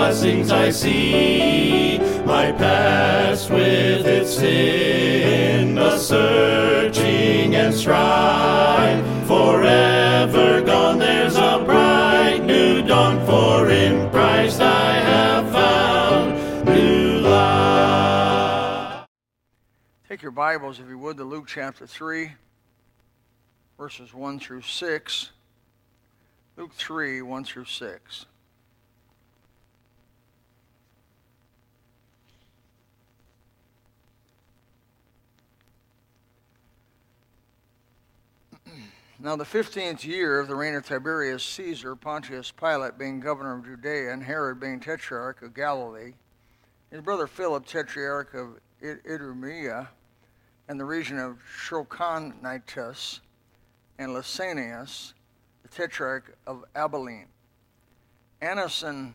blessings I see. My past with its sin, a searching and strife, forever gone. There's a bright new dawn, for in Christ I have found new life. Take your Bibles, if you would, to Luke chapter 3, verses 1 through 6. Luke 3, 1 through 6. Now, the fifteenth year of the reign of Tiberius Caesar, Pontius Pilate being governor of Judea, and Herod being tetrarch of Galilee, his brother Philip, tetrarch of Idumea, and the region of Trachonitis, and Lysanias, the tetrarch of Abilene. Annas and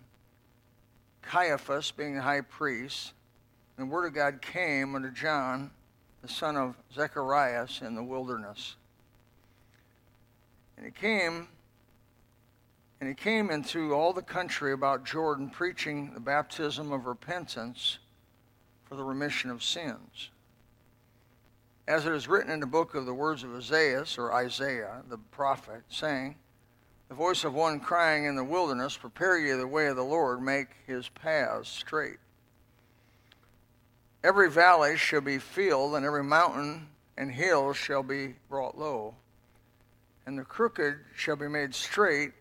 Caiaphas being the high priest, and the word of God came unto John, the son of Zacharias, in the wilderness. And he came, and he came into all the country about Jordan, preaching the baptism of repentance for the remission of sins. As it is written in the book of the words of Isaiah, or Isaiah, the prophet, saying, The voice of one crying in the wilderness, Prepare ye the way of the Lord, make his paths straight. Every valley shall be filled, and every mountain and hill shall be brought low and the crooked shall be made straight,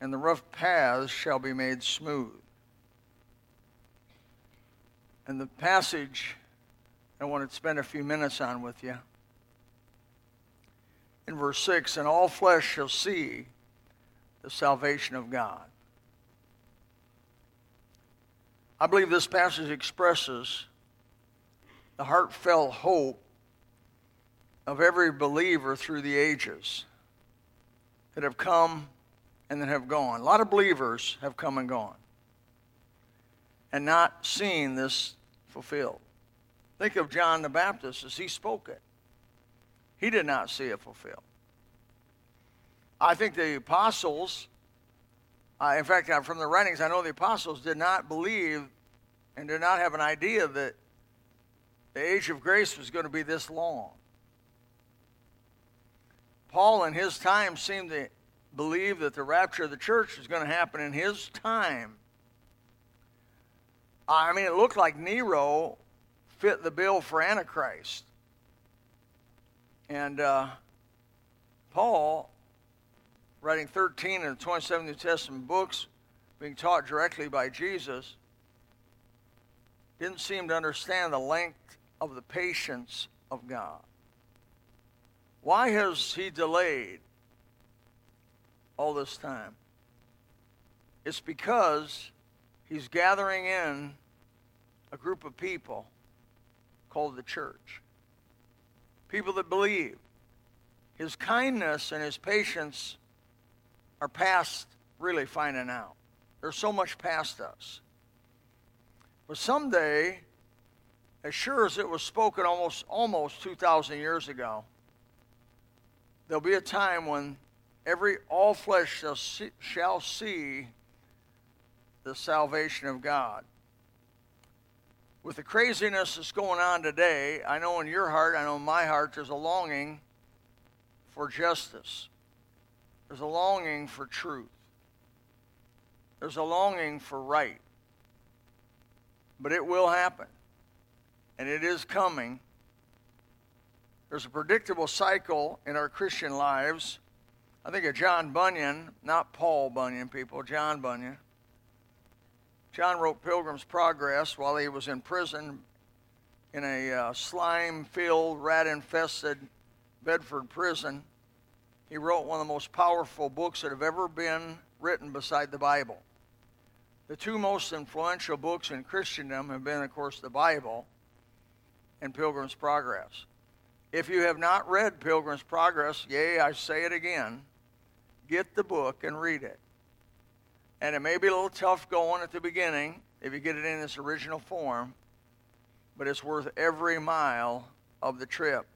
and the rough paths shall be made smooth. And the passage I want to spend a few minutes on with you. In verse 6, and all flesh shall see the salvation of God. I believe this passage expresses the heartfelt hope of every believer through the ages that have come and that have gone. A lot of believers have come and gone and not seen this fulfilled. Think of John the Baptist as he spoke it. He did not see it fulfilled. I think the apostles, uh, in fact, from the writings, I know the apostles did not believe and did not have an idea that the age of grace was going to be this long. Paul in his time seemed to believe that the rapture of the church was going to happen in his time. I mean, it looked like Nero fit the bill for Antichrist. And uh, Paul, writing 13 of the 27 New Testament books, being taught directly by Jesus, didn't seem to understand the length of the patience of God. Why has he delayed all this time? It's because he's gathering in a group of people called the church. People that believe. His kindness and his patience are past really finding out. There's so much past us. But someday, as sure as it was spoken almost almost 2,000 years ago, there'll be a time when every all flesh shall see, shall see the salvation of God. With the craziness that's going on today, I know in your heart, I know in my heart, there's a longing for justice. There's a longing for truth. There's a longing for right. But it will happen. And it is coming. There's a predictable cycle in our Christian lives. I think of John Bunyan, not Paul Bunyan, people, John Bunyan. John wrote Pilgrim's Progress while he was in prison in a uh, slime filled, rat infested Bedford prison. He wrote one of the most powerful books that have ever been written beside the Bible. The two most influential books in Christendom have been, of course, the Bible and Pilgrim's Progress. If you have not read Pilgrim's Progress, yea, I say it again, get the book and read it. And it may be a little tough going at the beginning if you get it in its original form, but it's worth every mile of the trip.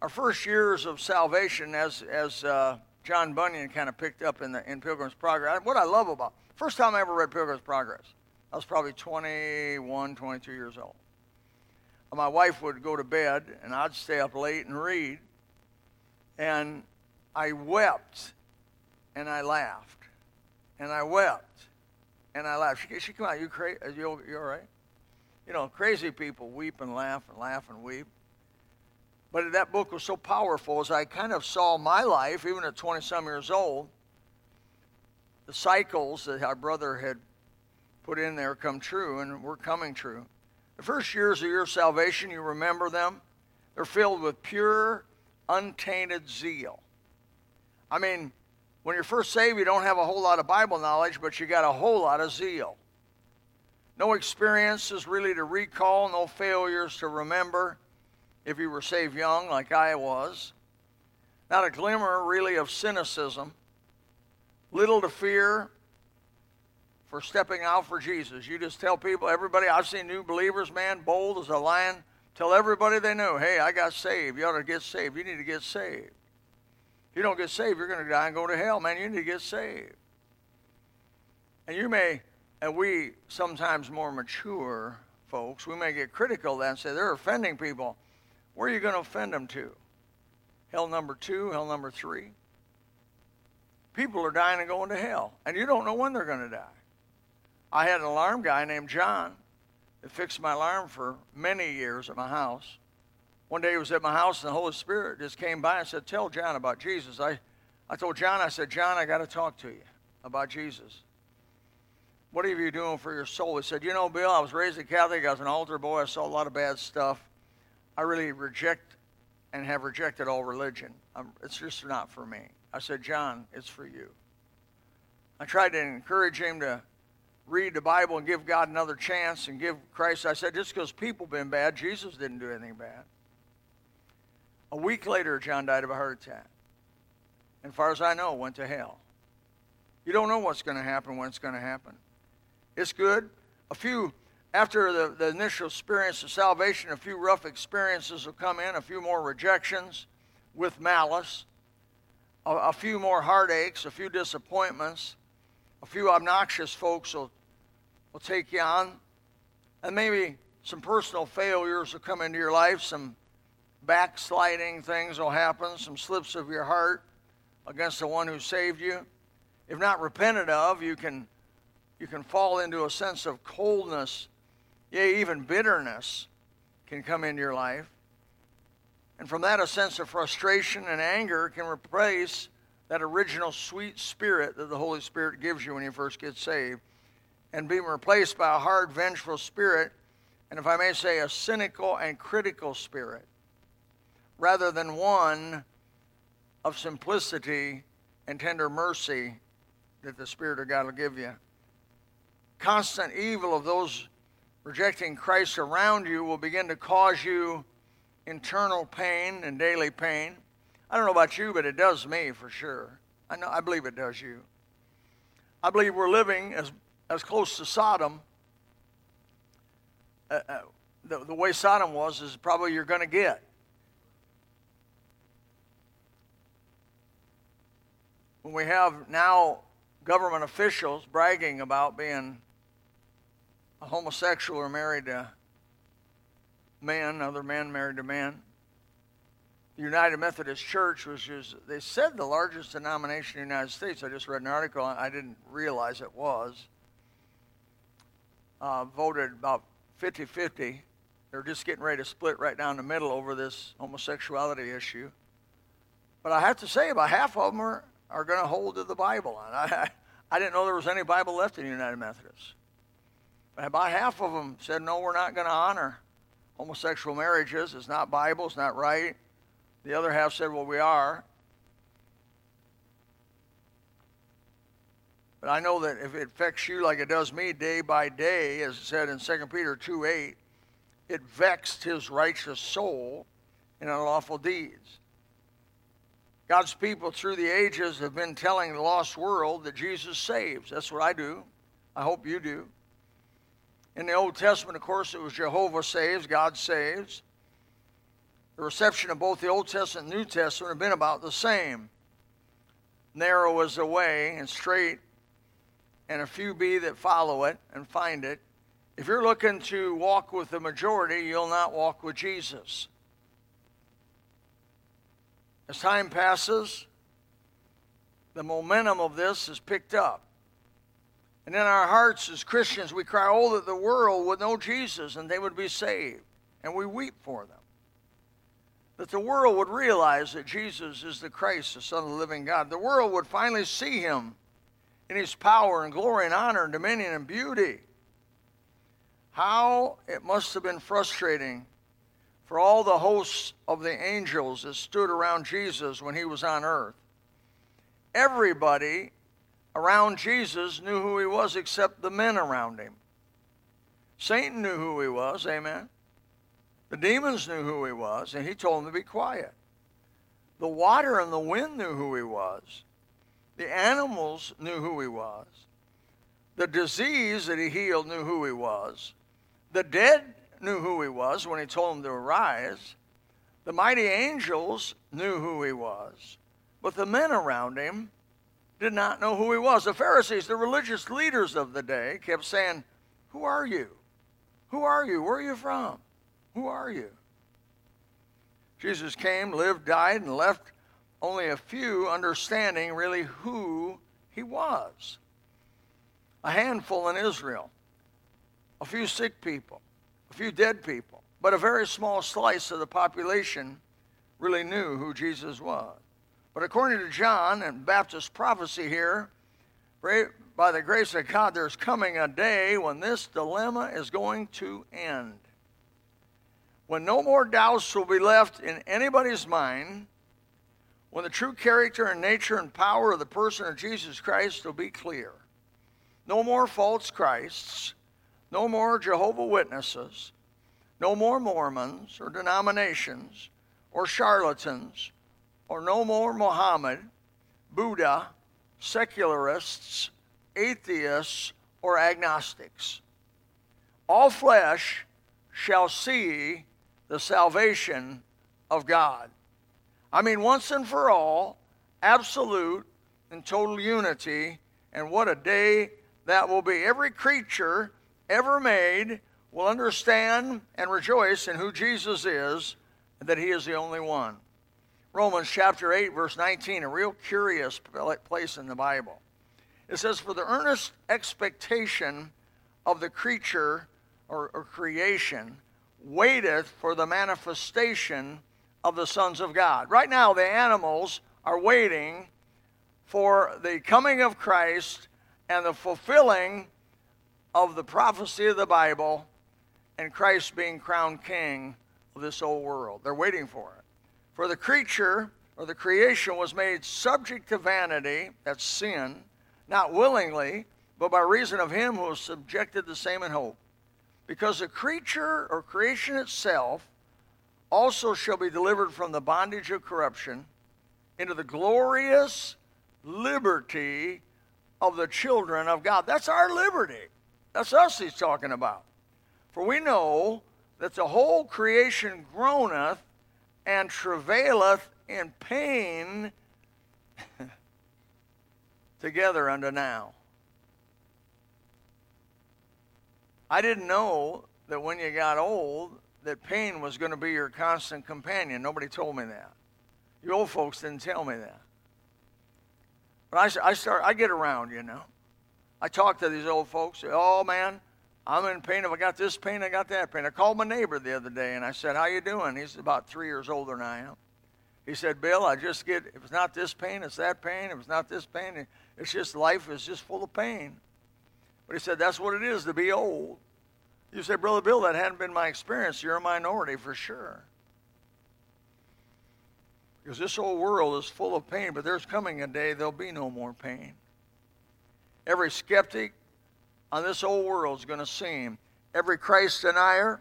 Our first years of salvation, as, as uh, John Bunyan kind of picked up in the in Pilgrim's Progress. What I love about first time I ever read Pilgrim's Progress, I was probably 21, 22 years old. My wife would go to bed, and I'd stay up late and read. And I wept, and I laughed, and I wept, and I laughed. She, she come out, you crazy? You, you all right? You know, crazy people weep and laugh and laugh and weep. But that book was so powerful as I kind of saw my life, even at 20 some years old, the cycles that our brother had put in there come true and were coming true. The first years of your salvation, you remember them, they're filled with pure, untainted zeal. I mean, when you're first saved, you don't have a whole lot of Bible knowledge, but you got a whole lot of zeal. No experiences really to recall, no failures to remember if you were saved young, like I was. Not a glimmer, really, of cynicism. Little to fear for stepping out for Jesus. You just tell people, everybody, I've seen new believers, man, bold as a lion. Tell everybody they know, hey, I got saved. You ought to get saved. You need to get saved. If you don't get saved, you're going to die and go to hell, man. You need to get saved. And you may, and we sometimes more mature folks, we may get critical that and say they're offending people. Where are you going to offend them to? Hell number two, hell number three? People are dying and going to hell, and you don't know when they're going to die. I had an alarm guy named John that fixed my alarm for many years at my house. One day he was at my house, and the Holy Spirit just came by and said, Tell John about Jesus. I, I told John, I said, John, I got to talk to you about Jesus. What are you doing for your soul? He said, You know, Bill, I was raised a Catholic. I was an altar boy. I saw a lot of bad stuff. I really reject and have rejected all religion. I'm, it's just not for me. I said, John, it's for you. I tried to encourage him to read the Bible and give God another chance and give Christ. I said, just because people been bad, Jesus didn't do anything bad. A week later, John died of a heart attack. And far as I know, went to hell. You don't know what's going to happen when it's going to happen. It's good. A few after the, the initial experience of salvation, a few rough experiences will come in, a few more rejections with malice, a, a few more heartaches, a few disappointments, a few obnoxious folks will, will take you on, and maybe some personal failures will come into your life, some backsliding things will happen, some slips of your heart against the one who saved you. If not repented of, you can you can fall into a sense of coldness Yea, even bitterness can come into your life. And from that, a sense of frustration and anger can replace that original sweet spirit that the Holy Spirit gives you when you first get saved and being replaced by a hard, vengeful spirit, and if I may say, a cynical and critical spirit, rather than one of simplicity and tender mercy that the Spirit of God will give you. Constant evil of those rejecting Christ around you will begin to cause you internal pain and daily pain. I don't know about you, but it does me for sure. I know I believe it does you. I believe we're living as as close to Sodom. Uh, uh, the, the way Sodom was is probably you're going to get. When we have now government officials bragging about being a homosexual or married to men, other men married to men. The United Methodist Church, which is, they said the largest denomination in the United States. I just read an article, and I didn't realize it was. Uh, voted about 50 50. They're just getting ready to split right down the middle over this homosexuality issue. But I have to say, about half of them are, are going to hold to the Bible. And I, I didn't know there was any Bible left in the United Methodists. About half of them said, no, we're not going to honor homosexual marriages. It's not Bible, it's not right. The other half said, well, we are. But I know that if it affects you like it does me day by day, as it said in 2 Peter 2 8, it vexed his righteous soul in unlawful deeds. God's people through the ages have been telling the lost world that Jesus saves. That's what I do. I hope you do. In the Old Testament, of course, it was Jehovah saves, God saves. The reception of both the Old Testament and New Testament have been about the same. narrow is the way and straight, and a few be that follow it and find it. If you're looking to walk with the majority, you'll not walk with Jesus. As time passes, the momentum of this is picked up. And in our hearts as Christians, we cry, Oh, that the world would know Jesus and they would be saved. And we weep for them. That the world would realize that Jesus is the Christ, the Son of the living God. The world would finally see him in his power and glory and honor and dominion and beauty. How it must have been frustrating for all the hosts of the angels that stood around Jesus when he was on earth. Everybody around Jesus knew who he was except the men around him. Satan knew who he was, amen. The demons knew who he was, and he told them to be quiet. The water and the wind knew who he was. The animals knew who he was. The disease that he healed knew who he was. The dead knew who he was when he told them to arise. The mighty angels knew who he was. But the men around him did not know who he was. The Pharisees, the religious leaders of the day, kept saying, Who are you? Who are you? Where are you from? Who are you? Jesus came, lived, died, and left only a few understanding really who he was. A handful in Israel, a few sick people, a few dead people, but a very small slice of the population really knew who Jesus was. But according to John and Baptist prophecy here, by the grace of God, there's coming a day when this dilemma is going to end. When no more doubts will be left in anybody's mind, when the true character and nature and power of the person of Jesus Christ will be clear. No more false Christs, no more Jehovah Witnesses, no more Mormons or denominations or charlatans or no more Muhammad, Buddha, secularists, atheists, or agnostics. All flesh shall see the salvation of God. I mean, once and for all, absolute and total unity, and what a day that will be. Every creature ever made will understand and rejoice in who Jesus is and that he is the only one. Romans chapter 8, verse 19, a real curious place in the Bible. It says, For the earnest expectation of the creature or, or creation waiteth for the manifestation of the sons of God. Right now, the animals are waiting for the coming of Christ and the fulfilling of the prophecy of the Bible and Christ being crowned king of this old world. They're waiting for it. For the creature or the creation was made subject to vanity, that's sin, not willingly, but by reason of him who subjected the same in hope. Because the creature or creation itself also shall be delivered from the bondage of corruption into the glorious liberty of the children of God. That's our liberty. That's us he's talking about. For we know that the whole creation groaneth and travaileth in pain together unto now. I didn't know that when you got old, that pain was going to be your constant companion. Nobody told me that. You old folks didn't tell me that. But I, I start, I get around, you know. I talk to these old folks. Oh man, I'm in pain. If I got this pain, I got that pain. I called my neighbor the other day and I said, "How you doing?" He's about three years older than I am. He said, "Bill, I just get. If it's not this pain, it's that pain. If it's not this pain, it's just life is just full of pain." But he said, "That's what it is to be old." You say, "Brother Bill, that hadn't been my experience. You're a minority for sure." Because this whole world is full of pain, but there's coming a day there'll be no more pain. Every skeptic, on this old world is going to seem every Christ denier,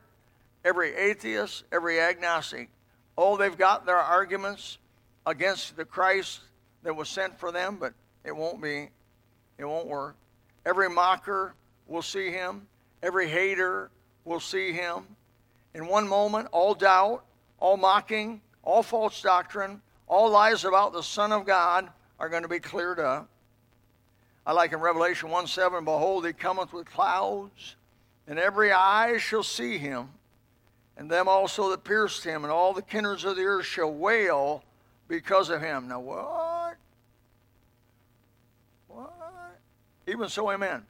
every atheist, every agnostic. Oh, they've got their arguments against the Christ that was sent for them, but it won't be, it won't work. Every mocker will see him, every hater will see him. In one moment, all doubt, all mocking, all false doctrine, all lies about the Son of God are going to be cleared up. I like in Revelation 1 7, Behold, he cometh with clouds, and every eye shall see him, and them also that pierced him, and all the kindreds of the earth shall wail because of him. Now, what? What? Even so, amen.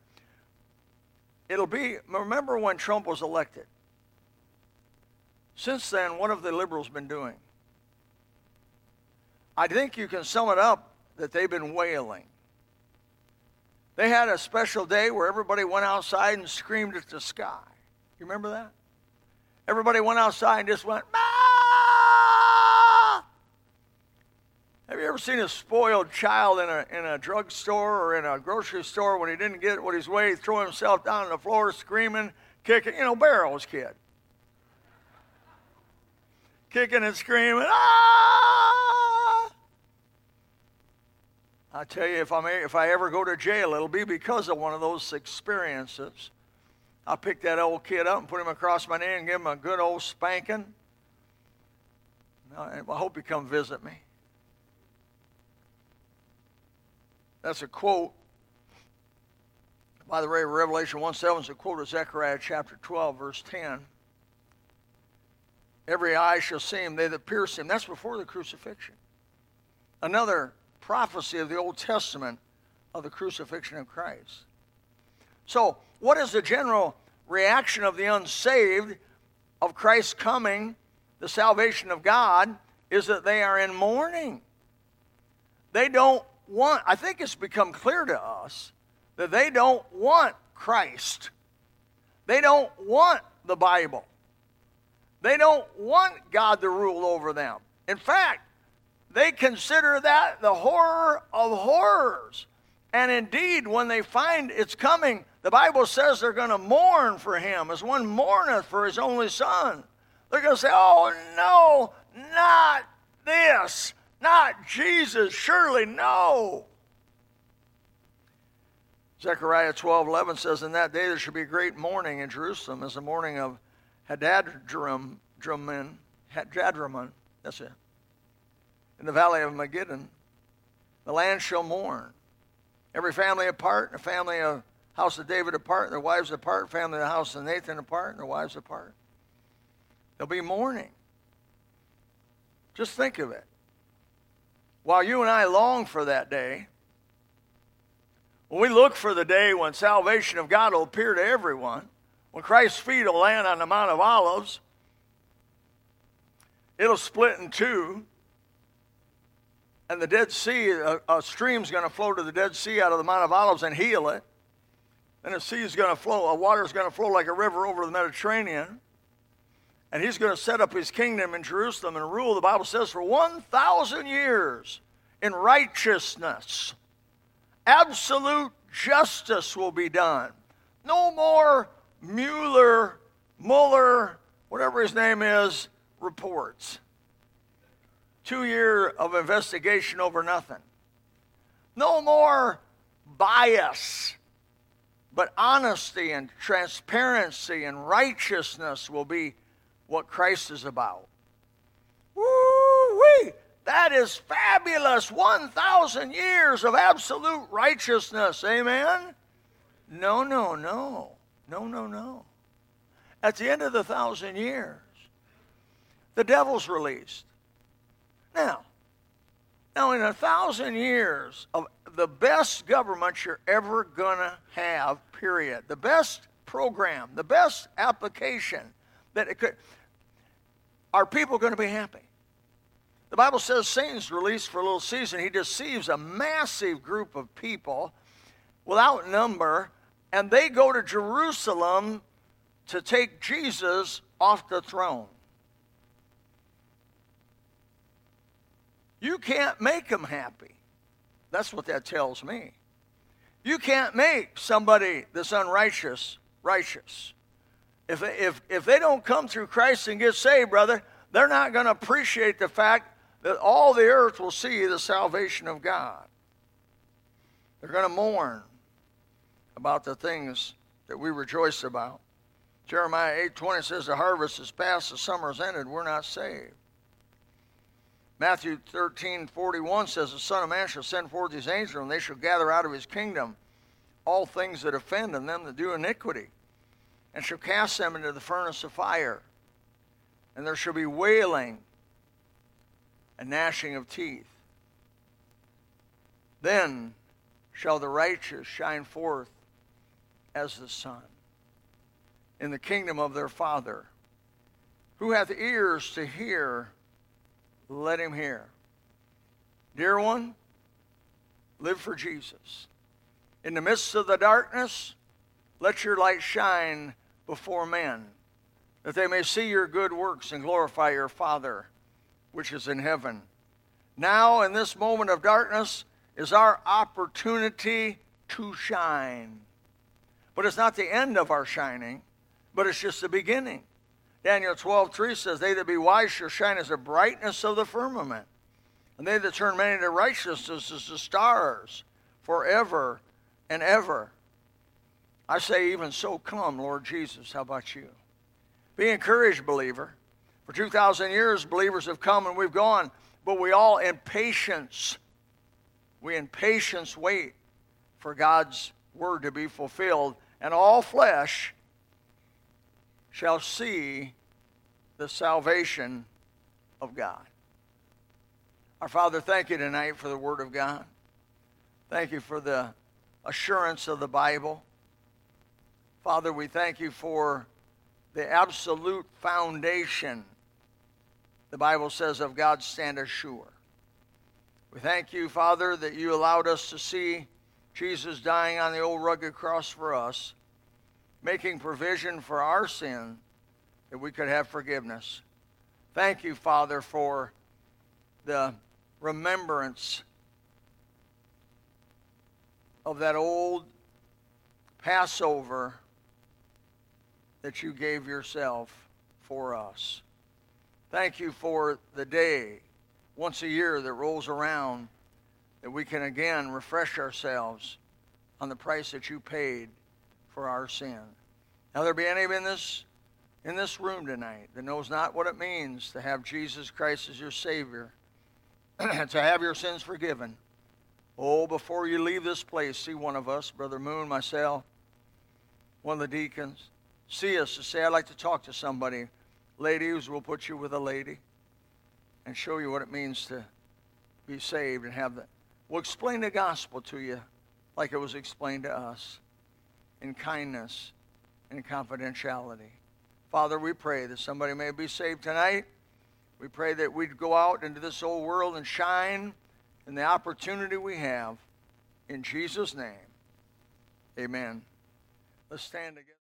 It'll be, remember when Trump was elected? Since then, what have the liberals been doing? I think you can sum it up that they've been wailing. They had a special day where everybody went outside and screamed at the sky. You remember that? Everybody went outside and just went! Have you ever seen a spoiled child in a, in a drugstore or in a grocery store when he didn't get what he's way, throw himself down on the floor screaming, kicking? You know, Barrow's kid. Kicking and screaming, ah! I tell you, if, I'm, if I ever go to jail, it'll be because of one of those experiences. I'll pick that old kid up and put him across my knee and give him a good old spanking. I hope he come visit me. That's a quote. By the way, Revelation 1 7 is a quote of Zechariah chapter 12, verse 10. Every eye shall see him, they that pierce him. That's before the crucifixion. Another prophecy of the Old Testament of the crucifixion of Christ. So, what is the general reaction of the unsaved of Christ's coming, the salvation of God, is that they are in mourning. They don't want, I think it's become clear to us that they don't want Christ. They don't want the Bible. They don't want God to rule over them. In fact, they consider that the horror of horrors. And indeed, when they find it's coming, the Bible says they're going to mourn for him as one mourneth for his only son. They're going to say, Oh, no, not this, not Jesus, surely no. Zechariah 12 11 says, In that day there shall be a great mourning in Jerusalem as the mourning of Hadadram, Hadraman, that's it, in the valley of Megiddon. The land shall mourn. Every family apart, the family of house of David apart, their wives apart, family of the house of Nathan apart, and their wives apart. There'll be mourning. Just think of it. While you and I long for that day, when we look for the day when salvation of God will appear to everyone, when Christ's feet will land on the Mount of Olives, it'll split in two, and the Dead Sea, a, a stream's going to flow to the Dead Sea out of the Mount of Olives and heal it. And the sea is going to flow, a water is going to flow like a river over the Mediterranean. And he's going to set up his kingdom in Jerusalem and rule, the Bible says, for 1,000 years in righteousness. Absolute justice will be done. No more Mueller, Mueller, whatever his name is, reports. Two year of investigation over nothing. No more bias, but honesty and transparency and righteousness will be what Christ is about. Woo-wee! That is fabulous. 1,000 years of absolute righteousness. Amen? No, no, no. No, no, no. At the end of the thousand years, the devil's released. Now, now in a thousand years of the best government you're ever gonna have, period. The best program, the best application that it could are people going to be happy? The Bible says Satan's released for a little season. He deceives a massive group of people without number and they go to Jerusalem to take Jesus off the throne. You can't make them happy. That's what that tells me. You can't make somebody that's unrighteous righteous. If if, if they don't come through Christ and get saved, brother, they're not going to appreciate the fact that all the earth will see the salvation of God. They're going to mourn about the things that we rejoice about. Jeremiah 8:20 says the harvest is past, the summer is ended, we're not saved. Matthew 13, 41 says, The Son of Man shall send forth his angels, and they shall gather out of his kingdom all things that offend and them that do iniquity, and shall cast them into the furnace of fire. And there shall be wailing and gnashing of teeth. Then shall the righteous shine forth as the sun in the kingdom of their Father. Who hath ears to hear, let him hear. Dear one, live for Jesus. In the midst of the darkness, let your light shine before men, that they may see your good works and glorify your Father which is in heaven. Now, in this moment of darkness, is our opportunity to shine. But it's not the end of our shining, but it's just the beginning. Daniel 12, 3 says, They that be wise shall shine as the brightness of the firmament, and they that turn many to righteousness as the stars forever and ever. I say, even so, come, Lord Jesus. How about you? Be encouraged, believer. For 2,000 years, believers have come and we've gone, but we all, in patience, we in patience wait for God's word to be fulfilled, and all flesh shall see the salvation of God. Our Father, thank you tonight for the Word of God. Thank you for the assurance of the Bible. Father, we thank you for the absolute foundation, the Bible says, of God stand sure. We thank you, Father, that you allowed us to see Jesus dying on the old rugged cross for us, making provision for our sin that we could have forgiveness. Thank you, Father, for the remembrance of that old Passover that you gave yourself for us. Thank you for the day once a year that rolls around that we can again refresh ourselves on the price that you paid for our sin. Now there be any in this in this room tonight that knows not what it means to have Jesus Christ as your Savior, and to have your sins forgiven. Oh, before you leave this place, see one of us, Brother Moon, myself, one of the deacons, see us to say, I'd like to talk to somebody. Ladies, we'll put you with a lady and show you what it means to be saved and have that. We'll explain the gospel to you like it was explained to us in kindness and confidentiality. Father, we pray that somebody may be saved tonight. We pray that we'd go out into this old world and shine in the opportunity we have. In Jesus' name, amen. Let's stand together.